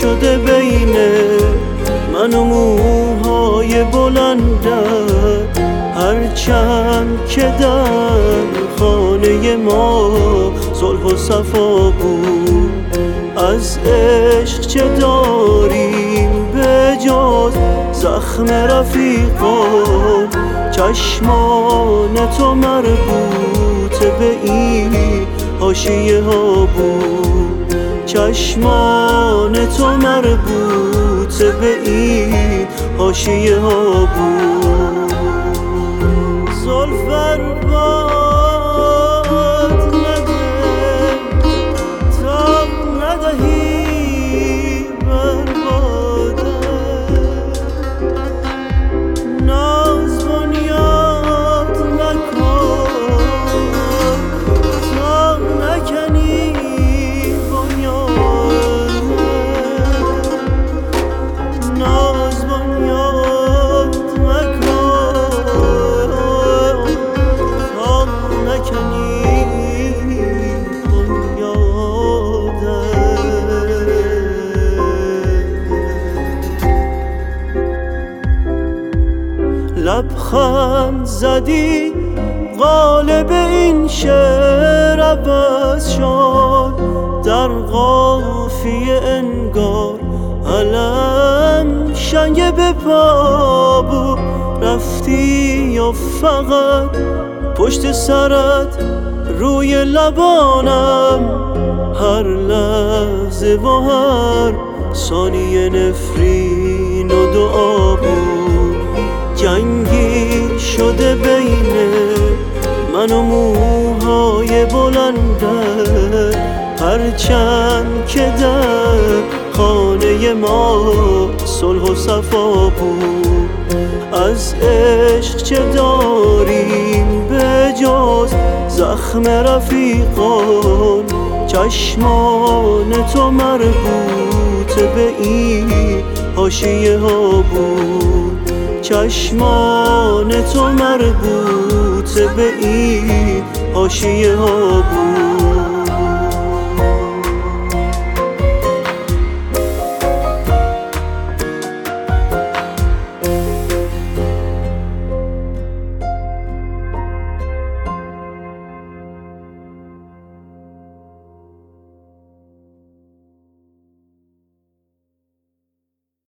شده بین من و موهای بلندت هرچند که در خانه ما صلح و صفا بود. از عشق چه داریم به جز زخم رفیقان؟ چشمان تو مربوط به این حاشیه ها بود. چشمان تو مربوط به این حاشیه ها بود. لبخند زدی قالب این شعر عوض شد. در قافیه انگار علم شنگ به پا بود. رفتی یا فقط پشت سرت روی لبانم؟ هر لحظه و هر ثانیه نفرین و دعا بود. من و موهای بلنده هرچند که در خانه ما صلح و صفا بود. از عشق چه داریم به جز زخم رفیقان؟ چشمان تو مربوط به این حاشیه ها بود. چشمان تو مربوط به این حاشیه ها بود.